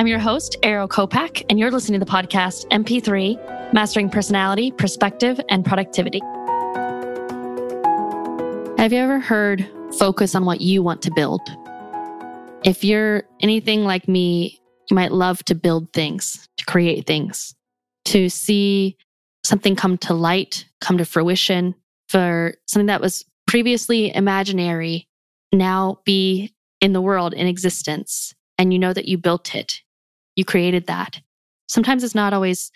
I'm your host, Ariel Kopak, and you're listening to the podcast MP3 Mastering Personality, Perspective, and Productivity. Have you ever heard focus on what you want to build? If you're anything like me, you might love to build things, to create things, to see something come to light, come to fruition, for something that was previously imaginary now be in the world in existence and you know that you built it, you created that. Sometimes it's not always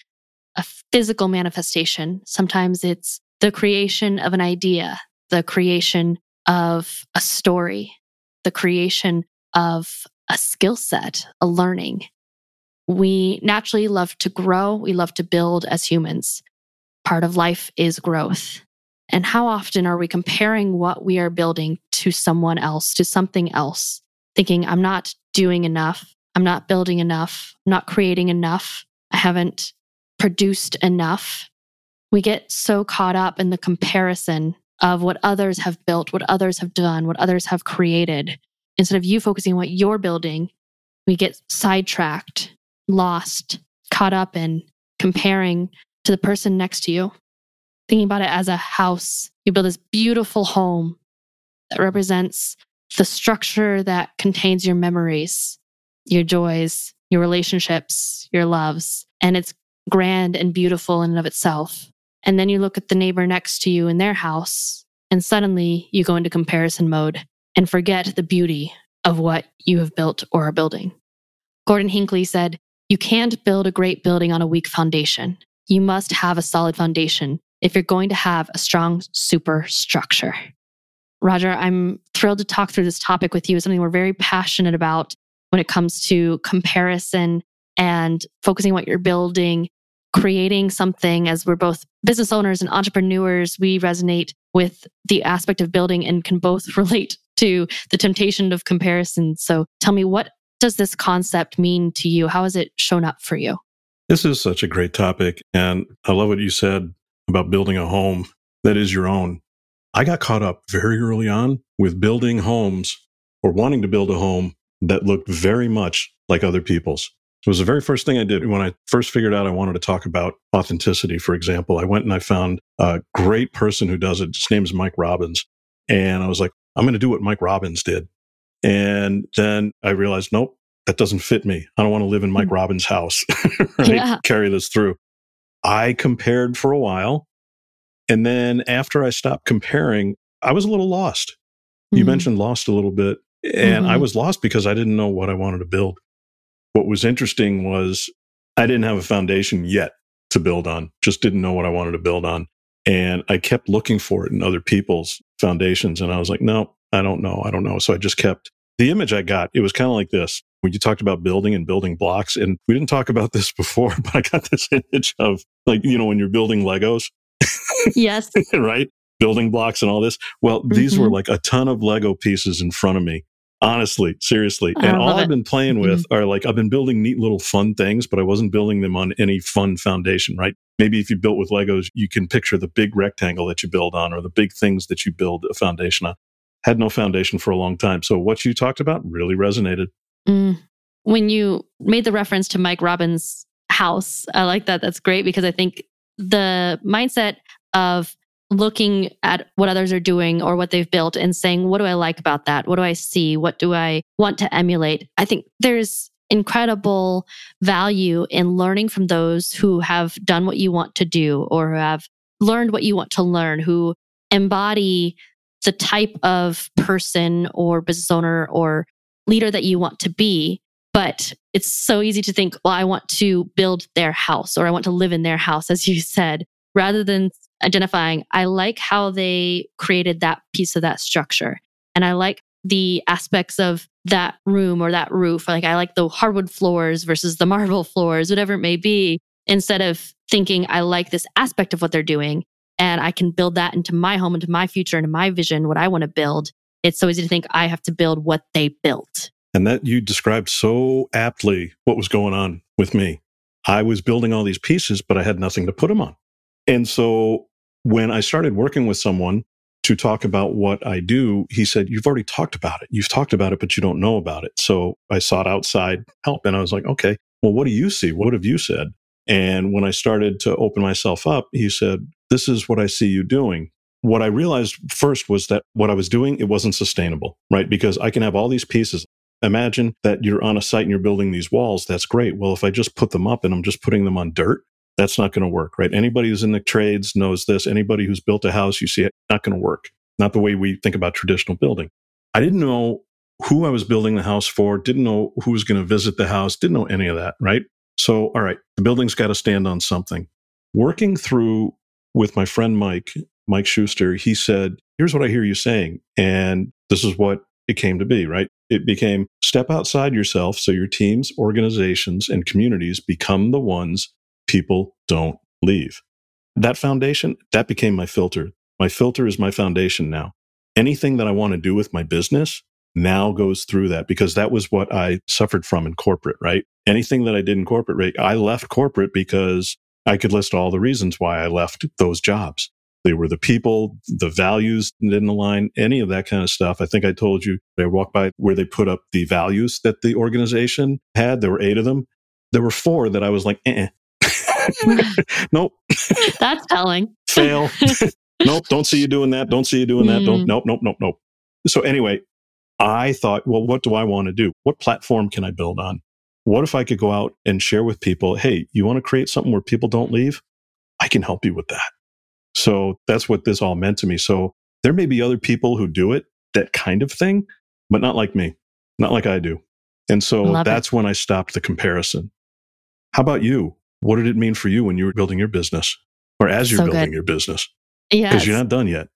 a physical manifestation. Sometimes it's the creation of an idea, the creation of a story, the creation of a skill set, a learning. We naturally love to grow. We love to build as humans. Part of life is growth. And how often are we comparing what we are building to someone else, to something else? thinking, I'm not doing enough. I'm not building enough. I'm not creating enough. I haven't produced enough. We get so caught up in the comparison of what others have built, what others have done, what others have created. Instead of you focusing on what you're building, we get sidetracked, lost, caught up in comparing to the person next to you. Thinking about it as a house, you build this beautiful home that represents the structure that contains your memories, your joys, your relationships, your loves, and it's grand and beautiful in and of itself. And then you look at the neighbor next to you in their house, and suddenly you go into comparison mode and forget the beauty of what you have built or are building. Gordon Hinckley said, You can't build a great building on a weak foundation. You must have a solid foundation if you're going to have a strong superstructure. Roger, I'm thrilled to talk through this topic with you. It's something we're very passionate about when it comes to comparison and focusing what you're building, creating something as we're both business owners and entrepreneurs, we resonate with the aspect of building and can both relate to the temptation of comparison. So tell me, what does this concept mean to you? How has it shown up for you? This is such a great topic. And I love what you said about building a home that is your own. I got caught up very early on with building homes or wanting to build a home that looked very much like other people's. It was the very first thing I did when I first figured out I wanted to talk about authenticity. For example, I went and I found a great person who does it. His name is Mike Robbins. And I was like, I'm going to do what Mike Robbins did. And then I realized, nope, that doesn't fit me. I don't want to live in Mike mm-hmm. Robbins' house, right? Yeah. Carry this through. I compared for a while and then after I stopped comparing, I was a little lost. Mm-hmm. You mentioned lost a little bit, and mm-hmm. I was lost because I didn't know what I wanted to build. What was interesting was I didn't have a foundation yet to build on, just didn't know what I wanted to build on. And I kept looking for it in other people's foundations. And I was like, no, I don't know. I don't know. So I just kept the image I got. It was kind of like this when you talked about building and building blocks. And we didn't talk about this before, but I got this image of like, you know, when you're building Legos Yes. right? Building blocks and all this. Well, mm-hmm. these were mm-hmm. like a ton of Lego pieces in front of me. Honestly, seriously. and all I've been playing with mm-hmm. are like, I've been building neat little fun things, but I wasn't building them on any fun foundation, right? Maybe if you built with Legos, you can picture the big rectangle that you build on or the big things that you build a foundation on. Had no foundation for a long time. So what you talked about really resonated. Mm. When you made the reference to Mike Robbins' house, I like that. That's great because I think the mindset of looking at what others are doing or what they've built and saying, what do I like about that? What do I see? What do I want to emulate? I think there's incredible value in learning from those who have done what you want to do or who have learned what you want to learn, who embody the type of person or business owner or leader that you want to be. But it's so easy to think, well, I want to build their house or I want to live in their house, as you said, rather than identifying, I like how they created that piece of that structure. And I like the aspects of that room or that roof. Like I like the hardwood floors versus the marble floors, whatever it may be, instead of thinking I like this aspect of what they're doing and I can build that into my home, into my future, into my vision, what I want to build. It's so easy to think I have to build what they built. And that you described so aptly what was going on with me. I was building all these pieces, but I had nothing to put them on. And so when I started working with someone to talk about what I do, he said, You've already talked about it. You've talked about it, but you don't know about it. So I sought outside help and I was like, Okay, well, what do you see? What have you said? And when I started to open myself up, he said, This is what I see you doing. What I realized first was that what I was doing, it wasn't sustainable, right? Because I can have all these pieces. Imagine that you're on a site and you're building these walls. That's great. Well, if I just put them up and I'm just putting them on dirt, that's not going to work, right? Anybody who's in the trades knows this. Anybody who's built a house, you see it, not going to work. Not the way we think about traditional building. I didn't know who I was building the house for, didn't know who was going to visit the house, didn't know any of that, right? So, all right, the building's got to stand on something. Working through with my friend Mike, Mike Schuster, he said, Here's what I hear you saying. And this is what it came to be, right? It became step outside yourself so your teams, organizations, and communities become the ones people don't leave. That foundation, that became my filter. My filter is my foundation now. Anything that I want to do with my business now goes through that because that was what I suffered from in corporate, right? Anything that I did in corporate, right? I left corporate because I could list all the reasons why I left those jobs. They were the people, the values didn't align, any of that kind of stuff. I think I told you I walked by where they put up the values that the organization had. There were eight of them. There were four that I was like, eh, nope. That's telling. Fail. nope. Don't see you doing that. Don't see you doing that. Don't. Mm. Nope. Nope. Nope. Nope. So anyway, I thought, well, what do I want to do? What platform can I build on? What if I could go out and share with people, hey, you want to create something where people don't leave? I can help you with that. So that's what this all meant to me. So there may be other people who do it, that kind of thing, but not like me, not like I do. And so Love that's it. when I stopped the comparison. How about you? What did it mean for you when you were building your business or as you're so building good. your business? Yeah. Because you're not done yet.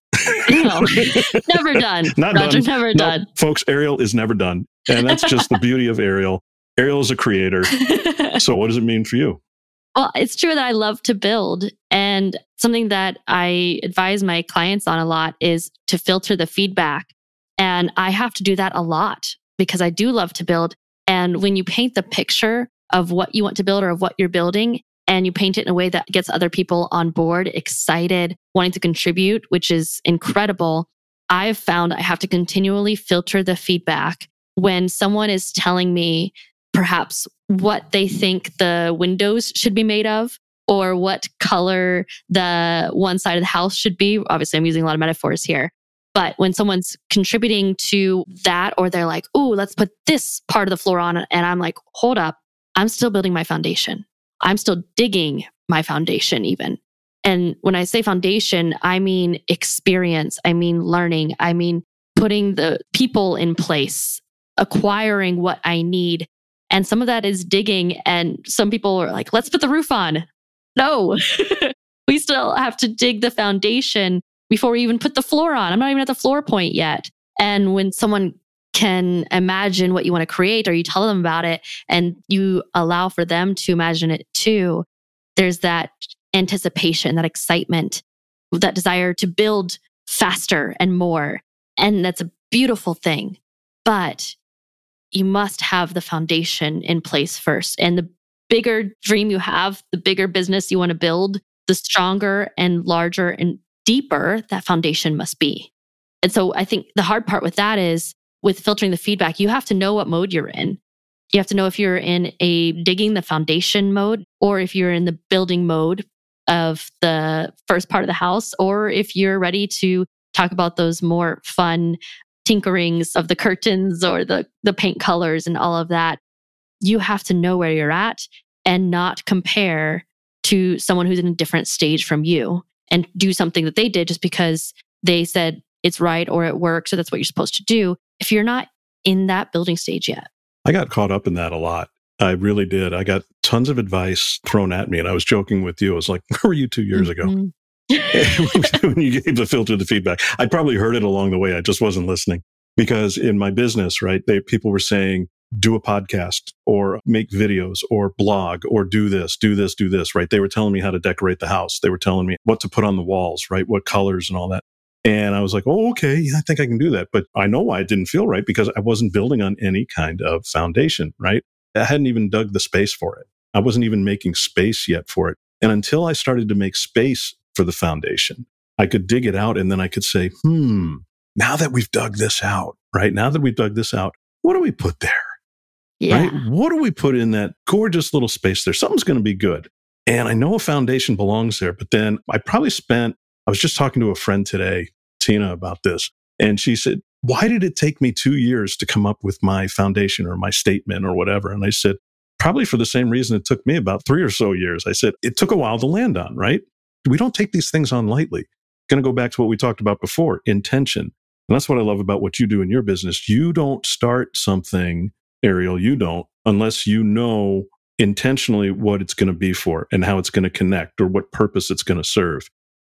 no, never done. Not Roger, done. never no, done. Folks, Ariel is never done. And that's just the beauty of Ariel. Ariel is a creator. so what does it mean for you? Well, it's true that I love to build. And something that I advise my clients on a lot is to filter the feedback. And I have to do that a lot because I do love to build. And when you paint the picture of what you want to build or of what you're building and you paint it in a way that gets other people on board, excited, wanting to contribute, which is incredible. I've found I have to continually filter the feedback when someone is telling me perhaps what they think the windows should be made of or what color the one side of the house should be. Obviously, I'm using a lot of metaphors here. But when someone's contributing to that, or they're like, oh, let's put this part of the floor on, and I'm like, hold up, I'm still building my foundation. I'm still digging my foundation, even. And when I say foundation, I mean experience, I mean learning, I mean putting the people in place, acquiring what I need. And some of that is digging. And some people are like, let's put the roof on. No, we still have to dig the foundation before we even put the floor on. I'm not even at the floor point yet. And when someone can imagine what you want to create or you tell them about it and you allow for them to imagine it too, there's that anticipation, that excitement, that desire to build faster and more. And that's a beautiful thing. But you must have the foundation in place first. And the bigger dream you have, the bigger business you want to build, the stronger and larger and deeper that foundation must be. And so I think the hard part with that is with filtering the feedback, you have to know what mode you're in. You have to know if you're in a digging the foundation mode or if you're in the building mode of the first part of the house, or if you're ready to talk about those more fun tinkerings of the curtains or the, the paint colors and all of that. You have to know where you're at and not compare to someone who's in a different stage from you and do something that they did just because they said it's right or it works. So that's what you're supposed to do if you're not in that building stage yet. I got caught up in that a lot. I really did. I got tons of advice thrown at me. And I was joking with you. I was like, where were you two years ago? Mm-hmm. when you gave the filter the feedback. I probably heard it along the way. I just wasn't listening because in my business, right, they, people were saying, do a podcast or make videos or blog or do this, do this, do this, right? They were telling me how to decorate the house. They were telling me what to put on the walls, right? What colors and all that. And I was like, oh, okay, yeah, I think I can do that. But I know why it didn't feel right because I wasn't building on any kind of foundation, right? I hadn't even dug the space for it. I wasn't even making space yet for it. And until I started to make space for the foundation, I could dig it out and then I could say, hmm, now that we've dug this out, right? Now that we've dug this out, what do we put there? Yeah. Right? What do we put in that gorgeous little space there? Something's going to be good. And I know a foundation belongs there, but then I probably spent, I was just talking to a friend today, About this. And she said, Why did it take me two years to come up with my foundation or my statement or whatever? And I said, Probably for the same reason it took me about three or so years. I said, It took a while to land on, right? We don't take these things on lightly. Going to go back to what we talked about before intention. And that's what I love about what you do in your business. You don't start something, Ariel, you don't, unless you know intentionally what it's going to be for and how it's going to connect or what purpose it's going to serve.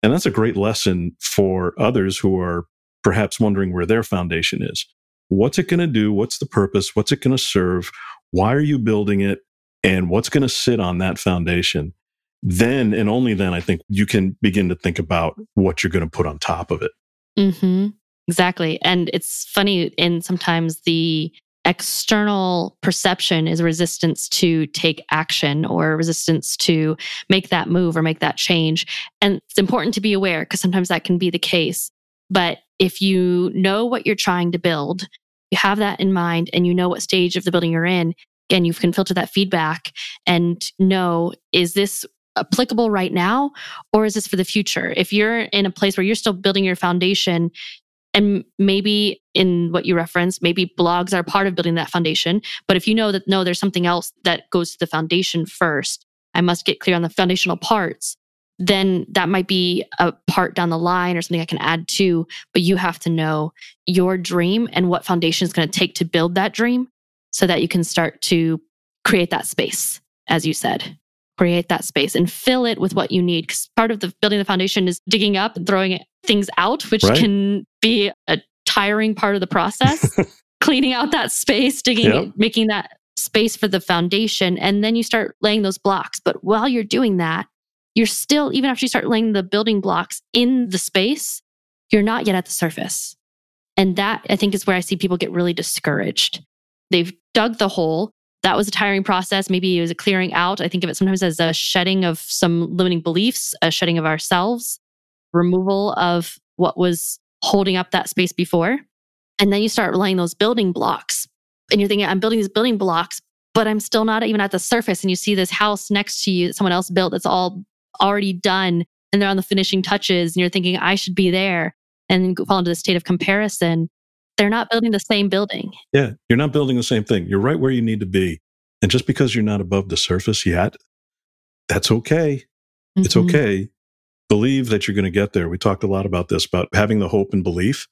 And that's a great lesson for others who are perhaps wondering where their foundation is. What's it going to do? What's the purpose? What's it going to serve? Why are you building it? And what's going to sit on that foundation? Then and only then, I think you can begin to think about what you're going to put on top of it. Mm-hmm. Exactly. And it's funny, in sometimes the external perception is resistance to take action or resistance to make that move or make that change. And it's important to be aware because sometimes that can be the case. But if you know what you're trying to build, you have that in mind and you know what stage of the building you're in, again, you can filter that feedback and know is this applicable right now or is this for the future? If you're in a place where you're still building your foundation, and maybe in what you reference, maybe blogs are part of building that foundation. But if you know that no, there's something else that goes to the foundation first, I must get clear on the foundational parts, then that might be a part down the line or something I can add to. But you have to know your dream and what foundation is going to take to build that dream so that you can start to create that space, as you said create that space and fill it with what you need. Because part of the building the foundation is digging up and throwing things out, which right. can be a tiring part of the process. Cleaning out that space, digging, yep. making that space for the foundation. And then you start laying those blocks. But while you're doing that, you're still, even after you start laying the building blocks in the space, you're not yet at the surface. And that I think is where I see people get really discouraged. They've dug the hole, that was a tiring process. Maybe it was a clearing out. I think of it sometimes as a shedding of some limiting beliefs, a shedding of ourselves, removal of what was holding up that space before. And then you start laying those building blocks. And you're thinking, I'm building these building blocks, but I'm still not even at the surface. And you see this house next to you that someone else built that's all already done and they're on the finishing touches. And you're thinking, I should be there and fall into the state of comparison. They're not building the same building. Yeah, you're not building the same thing. You're right where you need to be. And just because you're not above the surface yet, that's okay. Mm-hmm. It's okay. Believe that you're going to get there. We talked a lot about this, about having the hope and belief.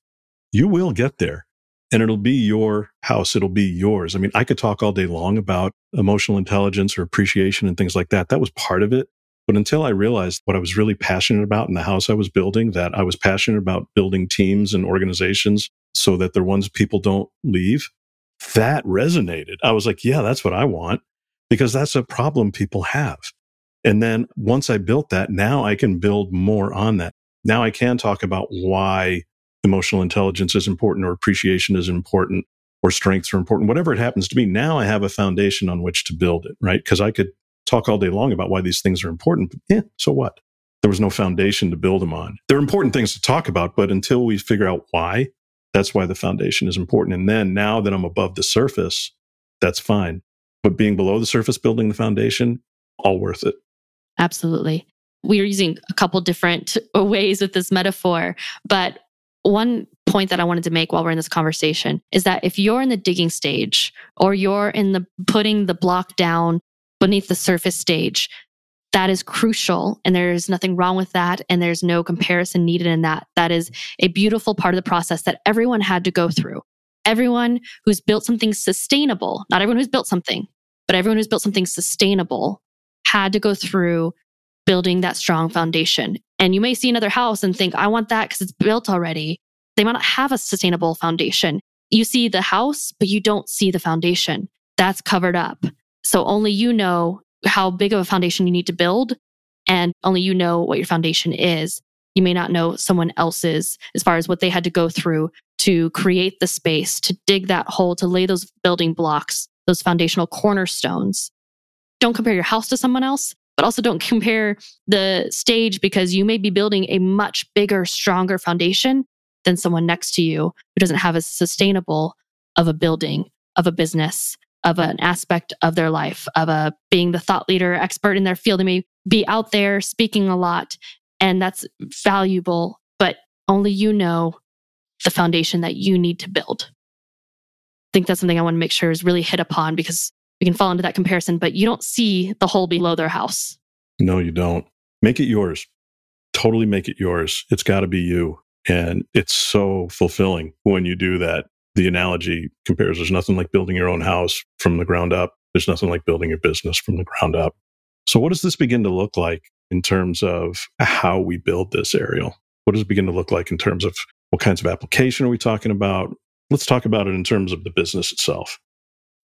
You will get there and it'll be your house. It'll be yours. I mean, I could talk all day long about emotional intelligence or appreciation and things like that. That was part of it. But until I realized what I was really passionate about in the house I was building, that I was passionate about building teams and organizations so that the ones people don't leave, that resonated. I was like, yeah, that's what I want because that's a problem people have. And then once I built that, now I can build more on that. Now I can talk about why emotional intelligence is important or appreciation is important or strengths are important, whatever it happens to be. Now I have a foundation on which to build it, right? Because I could talk all day long about why these things are important. But yeah, so what? There was no foundation to build them on. They're important things to talk about, but until we figure out why, that's why the foundation is important. And then now that I'm above the surface, that's fine. But being below the surface, building the foundation, all worth it. Absolutely. We are using a couple different ways with this metaphor, but one point that I wanted to make while we're in this conversation is that if you're in the digging stage or you're in the putting the block down beneath the surface stage, that is crucial and there's nothing wrong with that and there's no comparison needed in that that is a beautiful part of the process that everyone had to go through everyone who's built something sustainable not everyone who's built something but everyone who's built something sustainable had to go through building that strong foundation and you may see another house and think i want that because it's built already they might not have a sustainable foundation you see the house but you don't see the foundation that's covered up so only you know how big of a foundation you need to build. And only you know what your foundation is. You may not know someone else's as far as what they had to go through to create the space, to dig that hole, to lay those building blocks, those foundational cornerstones. Don't compare your house to someone else, but also don't compare the stage because you may be building a much bigger, stronger foundation than someone next to you who doesn't have as sustainable of a building, of a business, of an aspect of their life, of a being the thought leader, expert in their field. They may be out there speaking a lot, and that's valuable, but only you know the foundation that you need to build. I think that's something I want to make sure is really hit upon because we can fall into that comparison, but you don't see the hole below their house. No, you don't. Make it yours. Totally make it yours. It's got to be you. And it's so fulfilling when you do that. The analogy compares there's nothing like building your own house from the ground up. There's nothing like building your business from the ground up. So, what does this begin to look like in terms of how we build this, Ariel? What does it begin to look like in terms of what kinds of application are we talking about? Let's talk about it in terms of the business itself.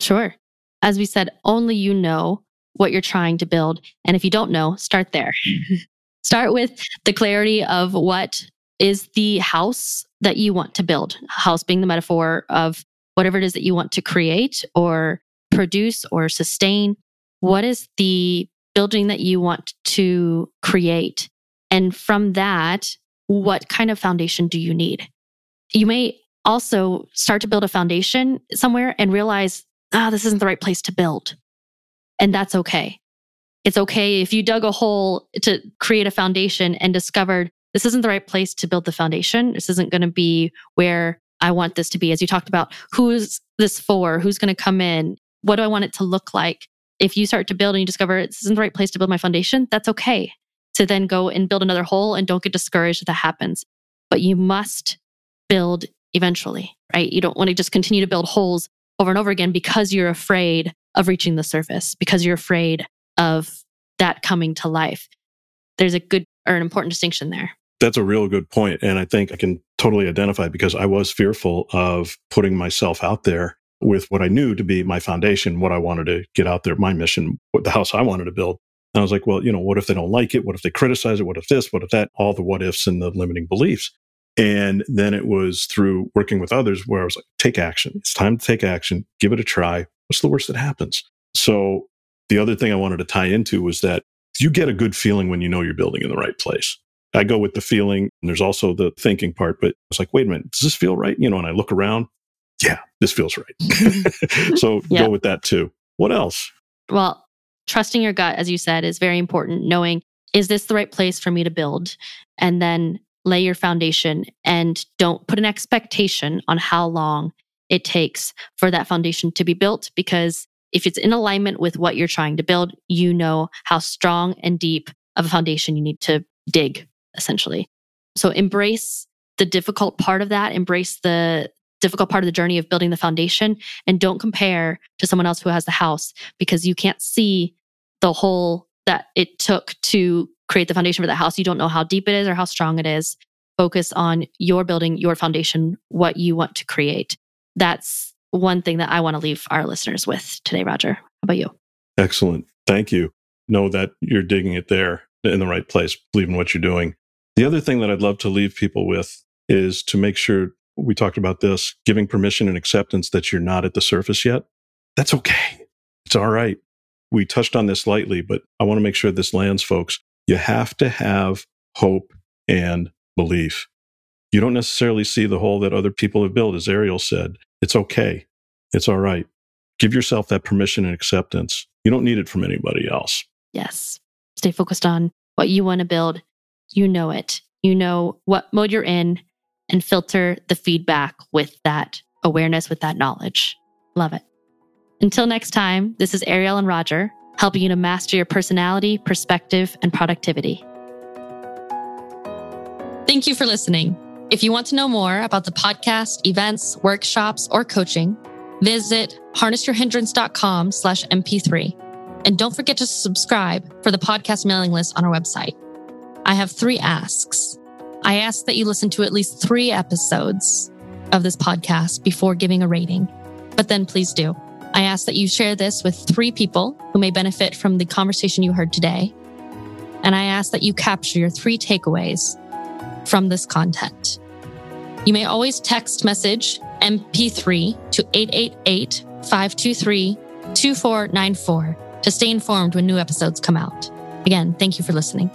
Sure. As we said, only you know what you're trying to build. And if you don't know, start there. Mm-hmm. start with the clarity of what is the house that you want to build. House being the metaphor of whatever it is that you want to create or produce or sustain. What is the building that you want to create? And from that, what kind of foundation do you need? You may also start to build a foundation somewhere and realize, ah, this isn't the right place to build. And that's okay. It's okay if you dug a hole to create a foundation and discovered this isn't the right place to build the foundation. This isn't going to be where I want this to be. As you talked about, who's this for? Who's going to come in? What do I want it to look like? If you start to build and you discover this isn't the right place to build my foundation, that's okay to then go and build another hole and don't get discouraged if that happens. But you must build eventually, right? You don't want to just continue to build holes over and over again because you're afraid of reaching the surface, because you're afraid of that coming to life. There's a good or an important distinction there. That's a real good point. And I think I can totally identify because I was fearful of putting myself out there with what I knew to be my foundation, what I wanted to get out there, my mission, what the house I wanted to build. And I was like, well, you know, what if they don't like it? What if they criticize it? What if this? What if that? All the what ifs and the limiting beliefs. And then it was through working with others where I was like, take action. It's time to take action. Give it a try. What's the worst that happens? So the other thing I wanted to tie into was that you get a good feeling when you know you're building in the right place. I go with the feeling and there's also the thinking part, but it's like, wait a minute, does this feel right? You know, and I look around, yeah, this feels right. so yeah. go with that too. What else? Well, trusting your gut, as you said, is very important. Knowing, is this the right place for me to build? And then lay your foundation and don't put an expectation on how long it takes for that foundation to be built because if it's in alignment with what you're trying to build, you know how strong and deep of a foundation you need to dig, essentially. So embrace the difficult part of that, embrace the difficult part of the journey of building the foundation, and don't compare to someone else who has the house because you can't see the hole that it took to create the foundation for the house. You don't know how deep it is or how strong it is. Focus on your building, your foundation, what you want to create. That's one thing that I want to leave our listeners with today, Roger. How about you? Excellent. Thank you. Know that you're digging it there in the right place, believe in what you're doing. The other thing that I'd love to leave people with is to make sure we talked about this giving permission and acceptance that you're not at the surface yet. That's okay. It's all right. We touched on this lightly, but I want to make sure this lands, folks. You have to have hope and belief. You don't necessarily see the hole that other people have built, as Ariel said. It's okay. It's all right. Give yourself that permission and acceptance. You don't need it from anybody else. Yes. Stay focused on what you want to build. You know it. You know what mode you're in and filter the feedback with that awareness, with that knowledge. Love it. Until next time, this is Ariel and Roger helping you to master your personality, perspective, and productivity. Thank you for listening. If you want to know more about the podcast, events, workshops, or coaching, visit harnessyourhindrance.com slash MP3. And don't forget to subscribe for the podcast mailing list on our website. I have three asks. I ask that you listen to at least three episodes of this podcast before giving a rating, but then please do. I ask that you share this with three people who may benefit from the conversation you heard today. And I ask that you capture your three takeaways from this content. You may always text message MP3 to 888 523 2494 to stay informed when new episodes come out. Again, thank you for listening.